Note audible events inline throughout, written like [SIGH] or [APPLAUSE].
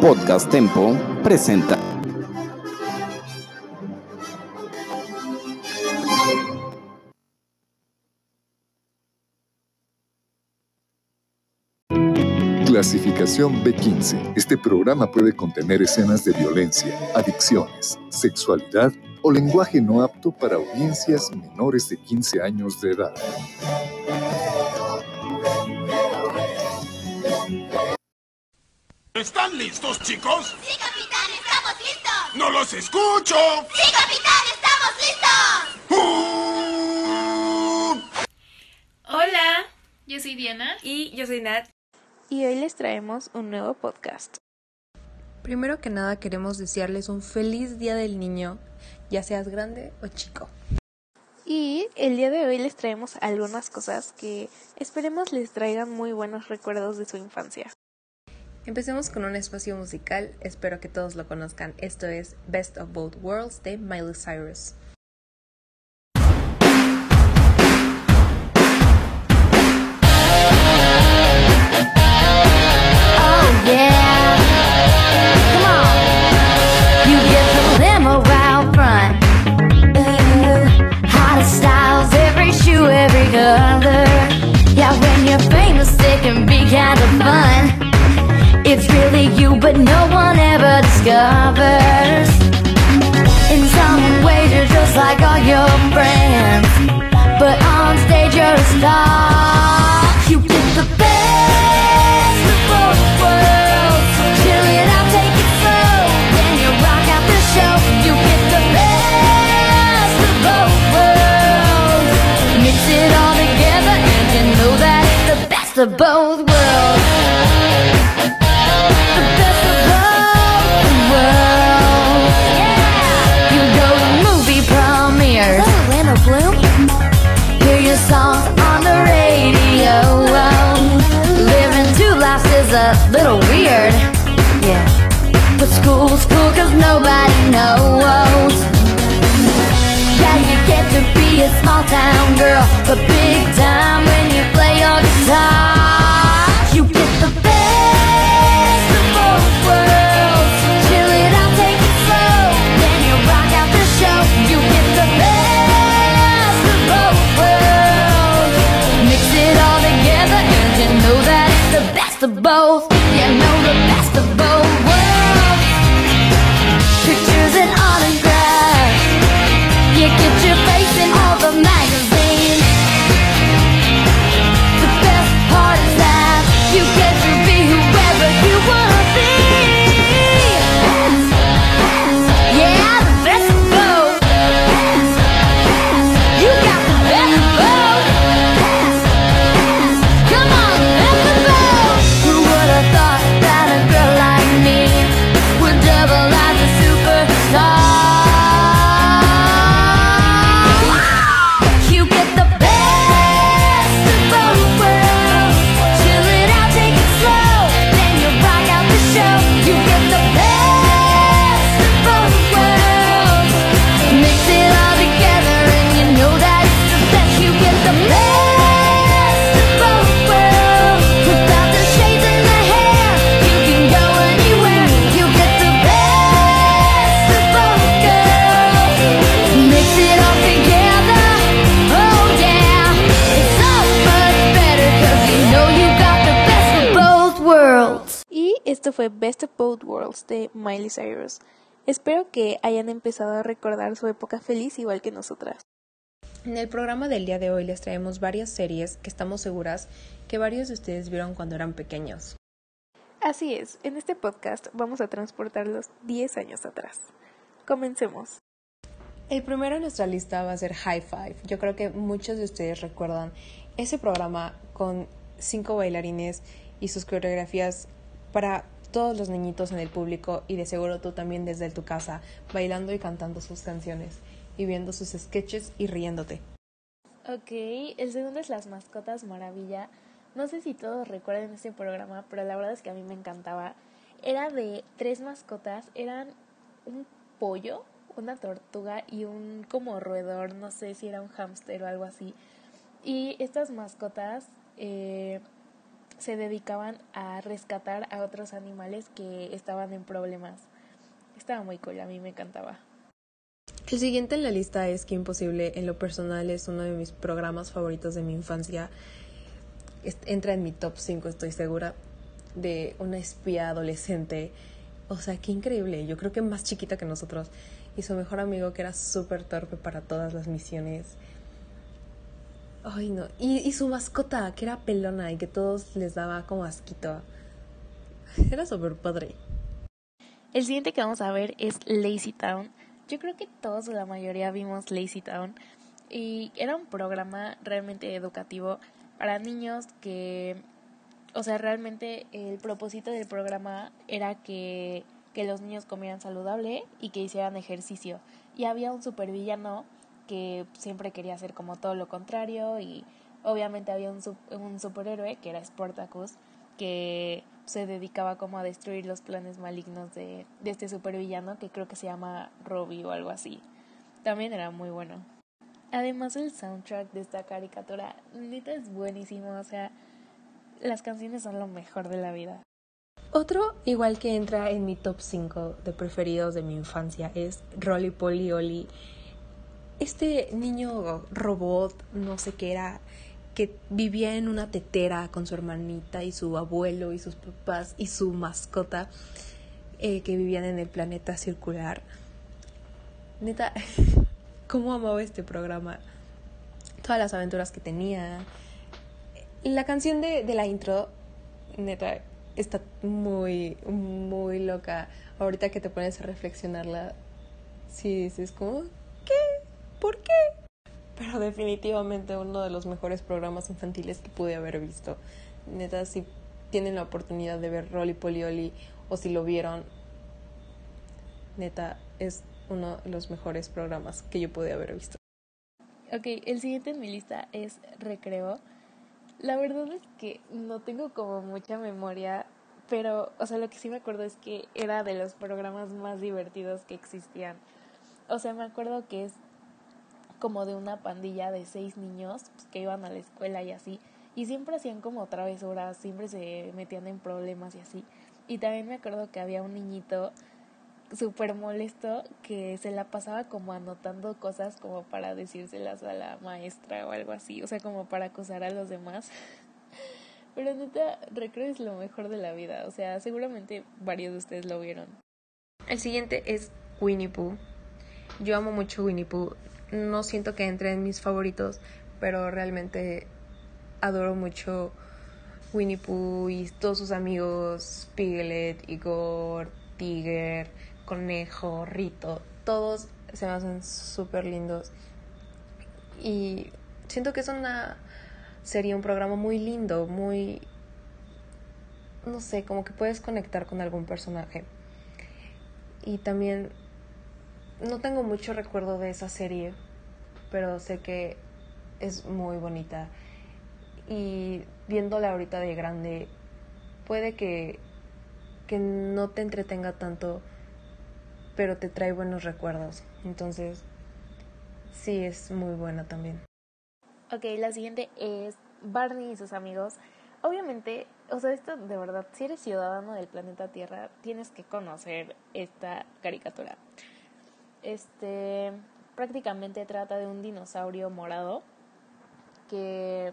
Podcast Tempo presenta. Clasificación B15. Este programa puede contener escenas de violencia, adicciones, sexualidad o lenguaje no apto para audiencias menores de 15 años de edad. ¿Están listos, chicos? ¡Sí, capitán! ¡Estamos listos! ¡No los escucho! ¡Sí, capitán! ¡Estamos listos! ¡Uh! Hola, yo soy Diana. Y yo soy Nat. y hoy les traemos un nuevo podcast. Primero que nada queremos desearles un feliz Día del Niño, ya seas grande o chico. Y el día de hoy les traemos algunas cosas que esperemos les traigan muy buenos recuerdos de su infancia. Empecemos con un espacio musical, espero que todos lo conozcan. Esto es Best of Both Worlds de Miley Cyrus. Every color. Yeah, when you're famous, it can be kind of fun. It's really you, but no one ever discovers. In some ways, you're just like all your friends. But on stage, you're a star. You get the best of both worlds. Chill it out, take it slow. Then you rock out the show. You get the best of both worlds. Mix it all together, and you know that it's the best of both town girl, big time fue Best of Both Worlds de Miley Cyrus. Espero que hayan empezado a recordar su época feliz igual que nosotras. En el programa del día de hoy les traemos varias series que estamos seguras que varios de ustedes vieron cuando eran pequeños. Así es, en este podcast vamos a transportarlos 10 años atrás. Comencemos. El primero en nuestra lista va a ser High Five. Yo creo que muchos de ustedes recuerdan ese programa con cinco bailarines y sus coreografías para todos los niñitos en el público y de seguro tú también desde tu casa, bailando y cantando sus canciones y viendo sus sketches y riéndote. Ok, el segundo es Las Mascotas Maravilla. No sé si todos recuerdan este programa, pero la verdad es que a mí me encantaba. Era de tres mascotas, eran un pollo, una tortuga y un como roedor, no sé si era un hámster o algo así. Y estas mascotas eh, se dedicaban a rescatar a otros animales que estaban en problemas. Estaba muy cool, a mí me encantaba. El siguiente en la lista es Que Imposible. En lo personal es uno de mis programas favoritos de mi infancia. Entra en mi top 5, estoy segura, de una espía adolescente. O sea, qué increíble. Yo creo que más chiquita que nosotros. Y su mejor amigo que era súper torpe para todas las misiones. Ay, no. Y, y su mascota, que era pelona y que todos les daba como asquito. [LAUGHS] Era súper padre. El siguiente que vamos a ver es Lazy Town. Yo creo que todos la mayoría vimos Lazy Town y era un programa realmente educativo para niños que, o sea, realmente el propósito del programa era que, que los niños comieran saludable y que hicieran ejercicio. Y había un supervillano que siempre quería hacer como todo lo contrario y obviamente había un, un superhéroe que era Sportacus que se dedicaba como a destruir los planes malignos de, de este supervillano que creo que se llama Robbie o algo así. También era muy bueno. Además el soundtrack de esta caricatura neta es buenísimo, o sea, las canciones son lo mejor de la vida. Otro, igual que entra en mi top 5 de preferidos de mi infancia, es Rolly Polly Olly. Este niño robot, no sé qué era, que vivía en una tetera con su hermanita y su abuelo y sus papás y su mascota, eh, que vivían en el planeta circular. Neta, [LAUGHS] cómo amaba este programa. Todas las aventuras que tenía. La canción de, de la intro, neta, está muy, muy loca. Ahorita que te pones a reflexionarla, sí dices como, ¿qué? ¿Por qué? Pero definitivamente uno de los mejores programas infantiles que pude haber visto. Neta, si tienen la oportunidad de ver Rolly Polioli o si lo vieron, neta, es uno de los mejores programas que yo pude haber visto. Ok, el siguiente en mi lista es Recreo. La verdad es que no tengo como mucha memoria, pero, o sea, lo que sí me acuerdo es que era de los programas más divertidos que existían. O sea, me acuerdo que es como de una pandilla de seis niños pues, que iban a la escuela y así. Y siempre hacían como travesuras, siempre se metían en problemas y así. Y también me acuerdo que había un niñito súper molesto que se la pasaba como anotando cosas como para decírselas a la maestra o algo así, o sea, como para acusar a los demás. [LAUGHS] Pero neta, Recreo es lo mejor de la vida, o sea, seguramente varios de ustedes lo vieron. El siguiente es Winnie Pooh. Yo amo mucho Winnie Pooh. No siento que entre en mis favoritos, pero realmente adoro mucho Winnie Pooh y todos sus amigos, Piglet, Igor, Tiger, Conejo, Rito. Todos se me hacen súper lindos. Y siento que es una serie, un programa muy lindo, muy... No sé, como que puedes conectar con algún personaje. Y también no tengo mucho recuerdo de esa serie, pero sé que es muy bonita. Y viéndola ahorita de grande, puede que, que no te entretenga tanto, pero te trae buenos recuerdos. Entonces, sí, es muy buena también. Ok, la siguiente es Barney y sus amigos. Obviamente, o sea, esto de verdad, si eres ciudadano del planeta Tierra, tienes que conocer esta caricatura. Este prácticamente trata de un dinosaurio morado que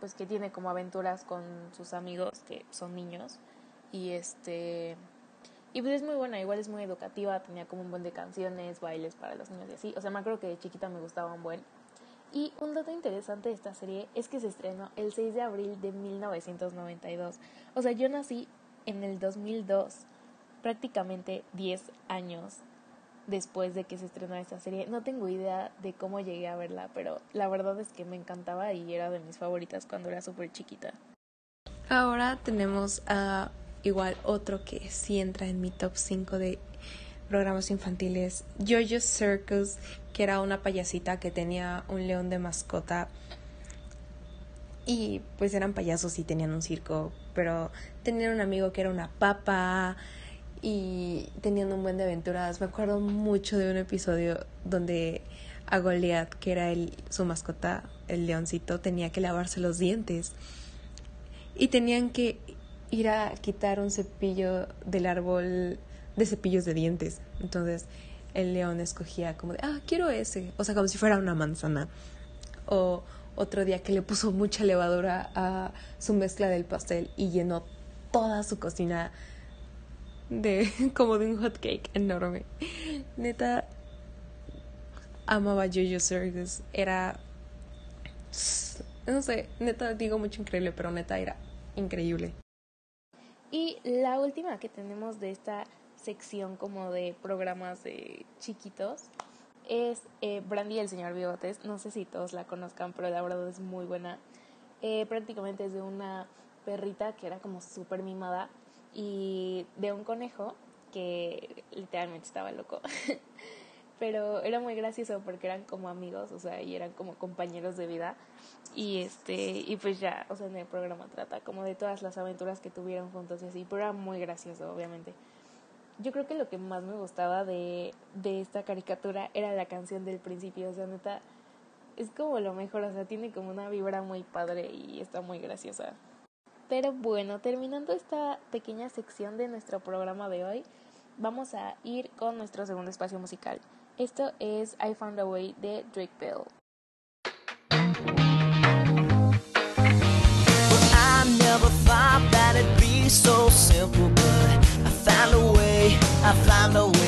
pues que tiene como aventuras con sus amigos que son niños y este y pues es muy buena, igual es muy educativa, tenía como un buen de canciones, bailes para los niños y así. O sea, me acuerdo que de chiquita me gustaba un buen. Y un dato interesante de esta serie es que se estrenó el 6 de abril de 1992. O sea, yo nací en el 2002, prácticamente 10 años después de que se estrenó esta serie. No tengo idea de cómo llegué a verla, pero la verdad es que me encantaba y era de mis favoritas cuando era súper chiquita. Ahora tenemos a igual otro que sí entra en mi top 5 de programas infantiles, Jojo's Circus, que era una payasita que tenía un león de mascota y pues eran payasos y tenían un circo, pero tenían un amigo que era una papa y tenían un buen de aventuras. Me acuerdo mucho de un episodio donde a Goliath, que era el, su mascota, el leoncito, tenía que lavarse los dientes y tenían que ir a quitar un cepillo del árbol de cepillos de dientes. Entonces el león escogía como de, ah, quiero ese, o sea, como si fuera una manzana. O otro día que le puso mucha levadura a su mezcla del pastel y llenó toda su cocina de [LAUGHS] como de un hot cake enorme. Neta amaba Jojo Circus. Era no sé, neta digo mucho increíble, pero neta era increíble. Y la última que tenemos de esta sección como de programas de chiquitos es eh, Brandy y el señor Bigotes. No sé si todos la conozcan, pero la verdad es muy buena. Eh, prácticamente es de una perrita que era como súper mimada y de un conejo que literalmente estaba loco. [LAUGHS] pero era muy gracioso porque eran como amigos, o sea, y eran como compañeros de vida. Y este, y pues ya, o sea, en el programa trata como de todas las aventuras que tuvieron juntos y así, pero era muy gracioso, obviamente. Yo creo que lo que más me gustaba de, de esta caricatura era la canción del principio, o sea, neta, es como lo mejor, o sea, tiene como una vibra muy padre y está muy graciosa. Pero bueno, terminando esta pequeña sección de nuestro programa de hoy, vamos a ir con nuestro segundo espacio musical. Esto es I Found a Way de Drake Bell. I never thought that it'd be so simple, but I found a way, I found a way.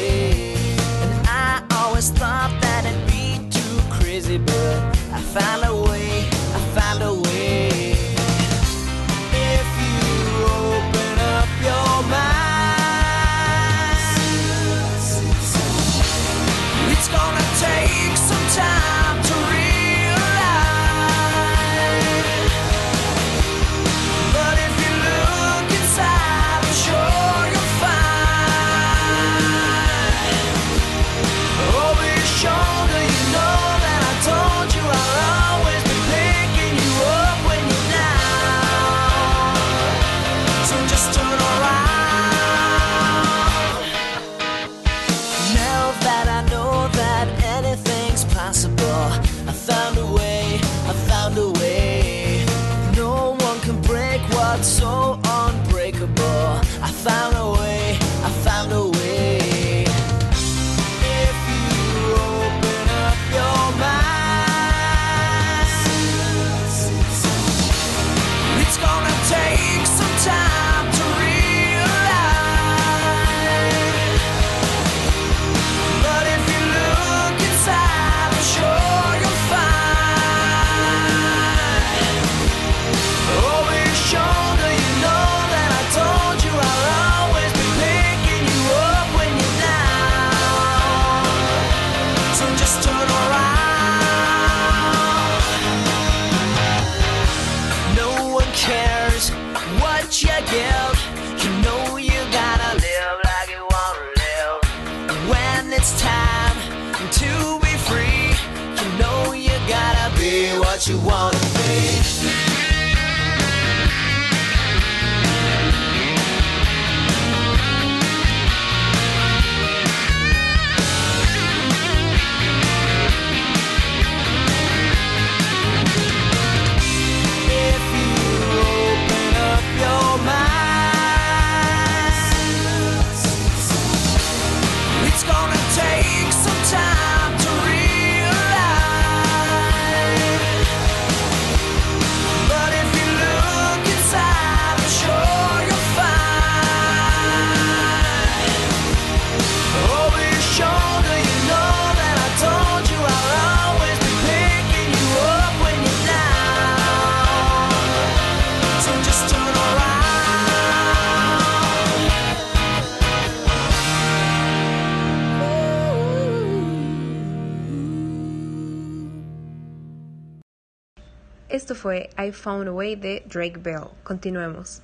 Esto fue I Found a Way de Drake Bell. Continuemos.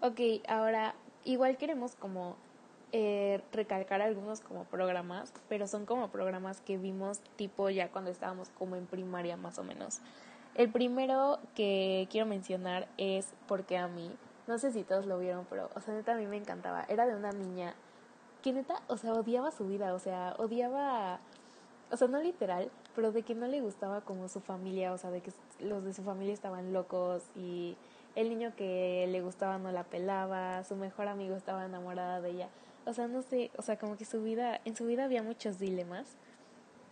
Ok, ahora igual queremos como eh, recalcar algunos como programas, pero son como programas que vimos tipo ya cuando estábamos como en primaria más o menos. El primero que quiero mencionar es Porque a mí, no sé si todos lo vieron, pero o sea, neta a mí me encantaba. Era de una niña que neta, o sea, odiaba su vida, o sea, odiaba, o sea, no literal, pero de que no le gustaba como su familia, o sea, de que los de su familia estaban locos y el niño que le gustaba no la pelaba, su mejor amigo estaba enamorada de ella. O sea, no sé, o sea, como que su vida, en su vida había muchos dilemas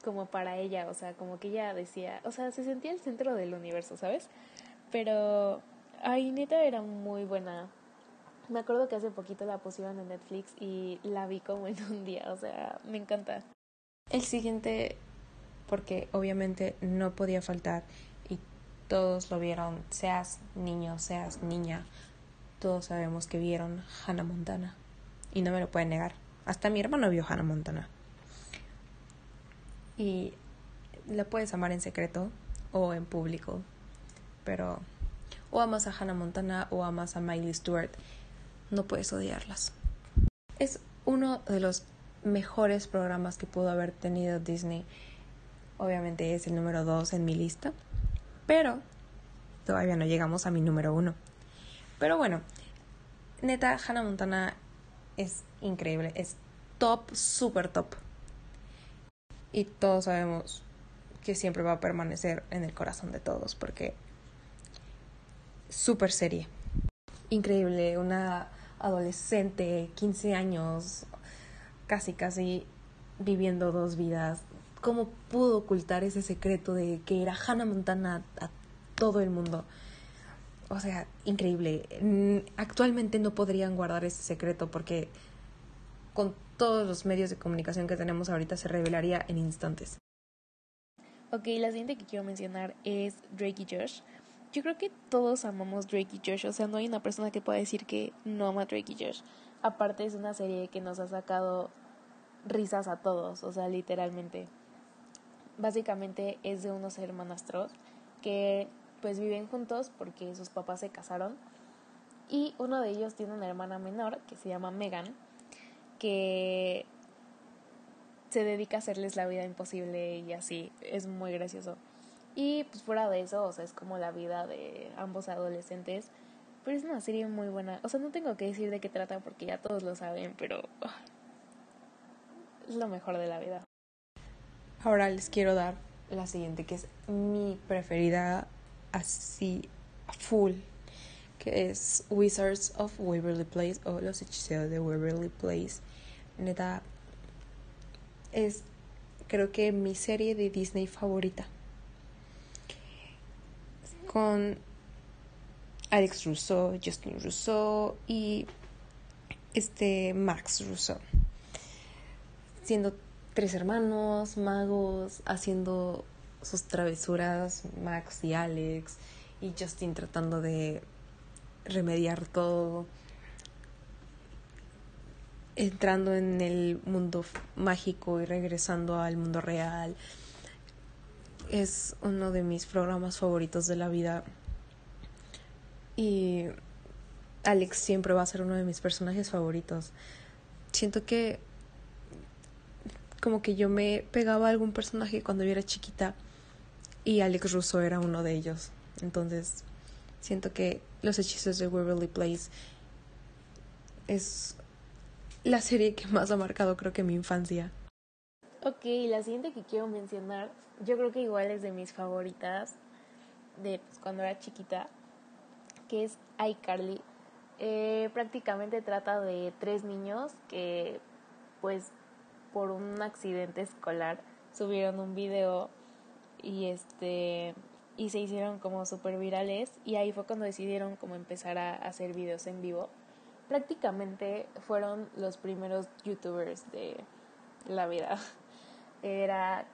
como para ella, o sea, como que ella decía, o sea, se sentía el centro del universo, ¿sabes? Pero, ay, neta era muy buena. Me acuerdo que hace poquito la pusieron en Netflix y la vi como en un día, o sea, me encanta. El siguiente, porque obviamente no podía faltar y todos lo vieron, seas niño, seas niña, todos sabemos que vieron Hannah Montana y no me lo pueden negar. Hasta mi hermano vio Hannah Montana. Y la puedes amar en secreto o en público, pero o amas a Hannah Montana o amas a Miley Stewart, no puedes odiarlas. Es uno de los mejores programas que pudo haber tenido Disney. Obviamente es el número dos en mi lista, pero todavía no llegamos a mi número uno. Pero bueno, neta, Hannah Montana es increíble, es top, super top. Y todos sabemos que siempre va a permanecer en el corazón de todos porque super serie. Increíble, una adolescente, 15 años, casi casi viviendo dos vidas. ¿Cómo pudo ocultar ese secreto de que era Hannah Montana a todo el mundo? O sea, increíble. Mm, Actualmente no podrían guardar ese secreto porque con todos los medios de comunicación que tenemos ahorita se revelaría en instantes. Ok, la siguiente que quiero mencionar es Drake y Josh. Yo creo que todos amamos Drake y Josh, o sea, no hay una persona que pueda decir que no ama Drake y Josh. Aparte es una serie que nos ha sacado risas a todos, o sea, literalmente. Básicamente es de unos hermanastros que pues viven juntos porque sus papás se casaron y uno de ellos tiene una hermana menor que se llama Megan que se dedica a hacerles la vida imposible y así, es muy gracioso. Y pues fuera de eso, o sea, es como la vida de ambos adolescentes, pero es una serie muy buena. O sea, no tengo que decir de qué trata porque ya todos lo saben, pero [LAUGHS] es lo mejor de la vida. Ahora les quiero dar la siguiente, que es mi preferida así full, que es Wizards of Waverly Place o Los Hechiceros de Waverly Place. Neta, es creo que mi serie de Disney favorita. Con Alex Russo, Justin Russo y este Max Russo. Siendo tres hermanos, magos, haciendo sus travesuras, Max y Alex, y Justin tratando de remediar todo, entrando en el mundo mágico y regresando al mundo real. Es uno de mis programas favoritos de la vida. Y Alex siempre va a ser uno de mis personajes favoritos. Siento que como que yo me pegaba a algún personaje cuando yo era chiquita y Alex Russo era uno de ellos. Entonces, siento que Los hechizos de Waverly Place es la serie que más ha marcado creo que mi infancia. Ok, la siguiente que quiero mencionar, yo creo que igual es de mis favoritas de pues, cuando era chiquita, que es iCarly. Eh, prácticamente trata de tres niños que pues por un accidente escolar subieron un video y este y se hicieron como súper virales y ahí fue cuando decidieron como empezar a hacer videos en vivo. Prácticamente fueron los primeros youtubers de la vida. Era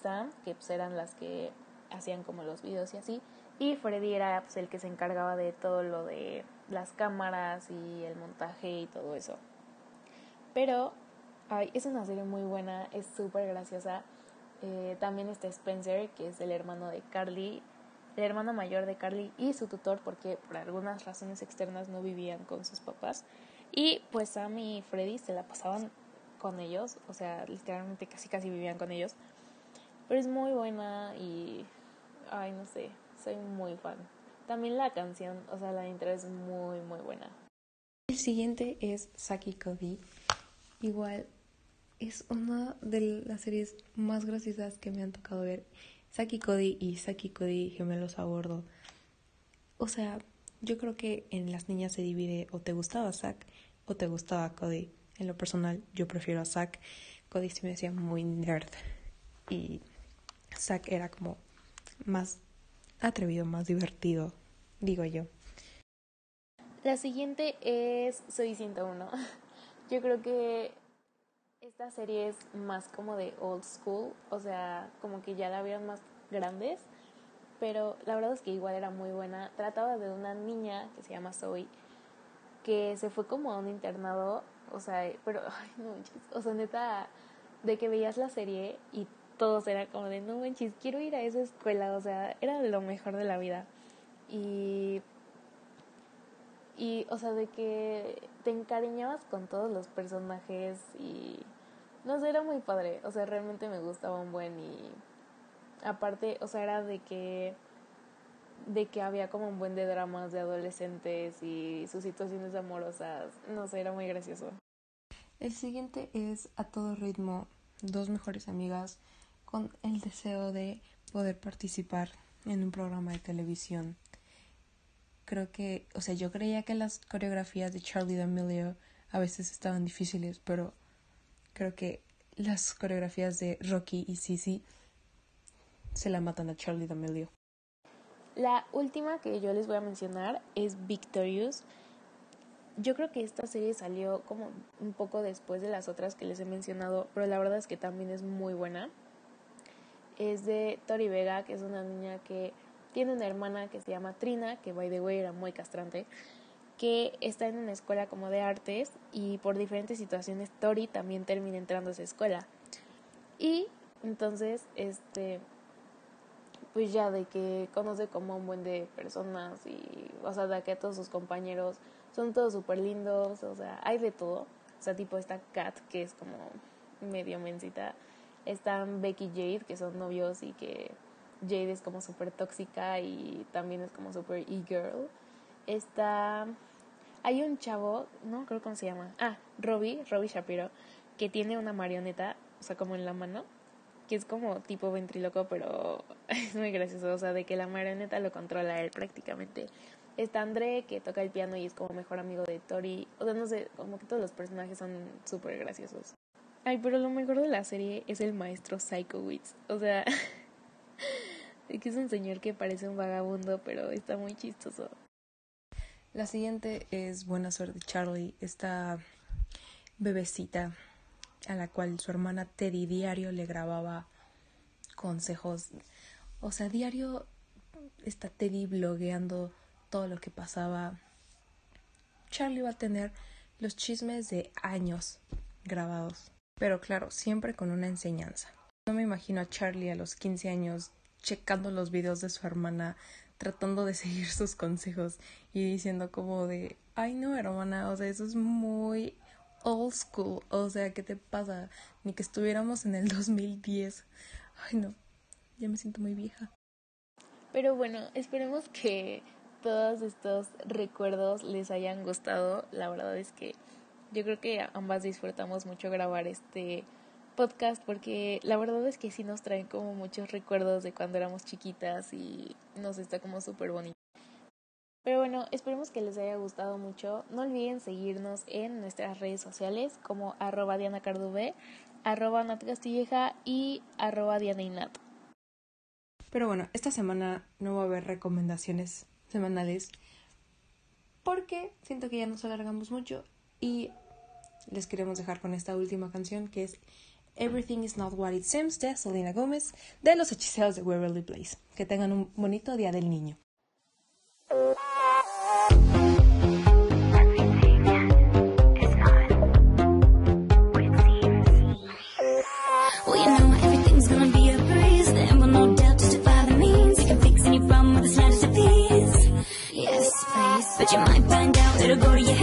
Sam, que pues eran las que hacían como los videos y así. Y Freddy era pues, el que se encargaba de todo lo de las cámaras y el montaje y todo eso. Pero ay, es una serie muy buena, es súper graciosa. Eh, también está Spencer, que es el hermano de Carly, el hermano mayor de Carly y su tutor, porque por algunas razones externas no vivían con sus papás. Y pues Sam y Freddy se la pasaban con ellos, o sea, literalmente casi casi vivían con ellos. Pero es muy buena y, ay, no sé, soy muy fan. También la canción, o sea, la intro es muy, muy buena. El siguiente es Saki Cody. Igual es una de las series más graciosas que me han tocado ver. Saki Cody y Saki Cody gemelos a bordo. O sea, Yo creo que en las niñas se divide o te gustaba Zack o te gustaba Cody. En lo personal, yo prefiero a Zack. Cody se me decía muy nerd. Y Zack era como más atrevido, más divertido, digo yo. La siguiente es Soy 101. Yo creo que esta serie es más como de old school, o sea, como que ya la vieron más grandes, pero la verdad es que igual era muy buena. Trataba de una niña que se llama Zoe, que se fue como a un internado, o sea, pero, [LAUGHS] ay, no manches, o sea, neta, de que veías la serie y todos era como de, no manches, quiero ir a esa escuela, o sea, era lo mejor de la vida. Y y o sea de que te encariñabas con todos los personajes y no sé era muy padre. O sea realmente me gustaba un buen y aparte o sea era de que de que había como un buen de dramas de adolescentes y sus situaciones amorosas. No sé era muy gracioso. El siguiente es a todo ritmo dos mejores amigas con el deseo de poder participar en un programa de televisión creo que, o sea, yo creía que las coreografías de Charlie D'Amelio a veces estaban difíciles, pero creo que las coreografías de Rocky y Sissy se la matan a Charlie D'Amelio. La última que yo les voy a mencionar es Victorious. Yo creo que esta serie salió como un poco después de las otras que les he mencionado, pero la verdad es que también es muy buena. Es de Tori Vega, que es una niña que tiene una hermana que se llama Trina, que by the way era muy castrante, que está en una escuela como de artes y por diferentes situaciones Tori también termina entrando a esa escuela. Y entonces, este, pues ya de que conoce como un buen de personas y, o sea, de que todos sus compañeros son todos súper lindos, o sea, hay de todo. O sea, tipo esta Kat, que es como medio mensita. Están Becky y Jade, que son novios y que Jade es como súper tóxica y también es como súper e-girl. Está... Hay un chavo, no creo cómo se llama. Ah, Robbie, Robbie Shapiro, que tiene una marioneta, o sea, como en la mano, que es como tipo ventriloco, pero [LAUGHS] es muy gracioso, o sea, de que la marioneta lo controla él prácticamente. Está André, que toca el piano y es como mejor amigo de Tori. O sea, no sé, como que todos los personajes son súper graciosos. Ay, pero lo mejor de la serie es el maestro Psychowitz. O sea, [LAUGHS] que es un señor que parece un vagabundo, pero está muy chistoso. La siguiente es Buena Suerte Charlie, esta bebecita a la cual su hermana Teddy diario le grababa consejos. O sea, diario está Teddy blogueando todo lo que pasaba. Charlie va a tener los chismes de años grabados. Pero claro, siempre con una enseñanza. No me imagino a Charlie a los 15 años checando los videos de su hermana, tratando de [LAUGHS] seguir sus consejos y diciendo como de, ay no hermana, o sea, eso es muy old school, o sea, ¿qué te pasa? Ni que estuviéramos en el [LAUGHS] 2010. Ay no, ya me siento muy vieja. Pero bueno, esperemos que todos estos recuerdos les hayan gustado. La verdad es que yo creo que ambas disfrutamos mucho grabar este podcast porque la verdad es que sí nos traen como muchos recuerdos de cuando éramos chiquitas y nos está como súper bonito. Pero bueno, esperemos que les haya gustado mucho. No olviden seguirnos en nuestras redes sociales como arroba Diana Cardube, arroba Nat Castilleja y arroba Diana Inat. Pero bueno, esta semana no va a haber recomendaciones semanales porque siento que ya nos alargamos mucho y les queremos dejar con esta última canción que es Everything is Not What It Seems de Selena Gómez de Los Hechiceros de Waverly Place. Que tengan un bonito Día del Niño. But you might find out it'll go to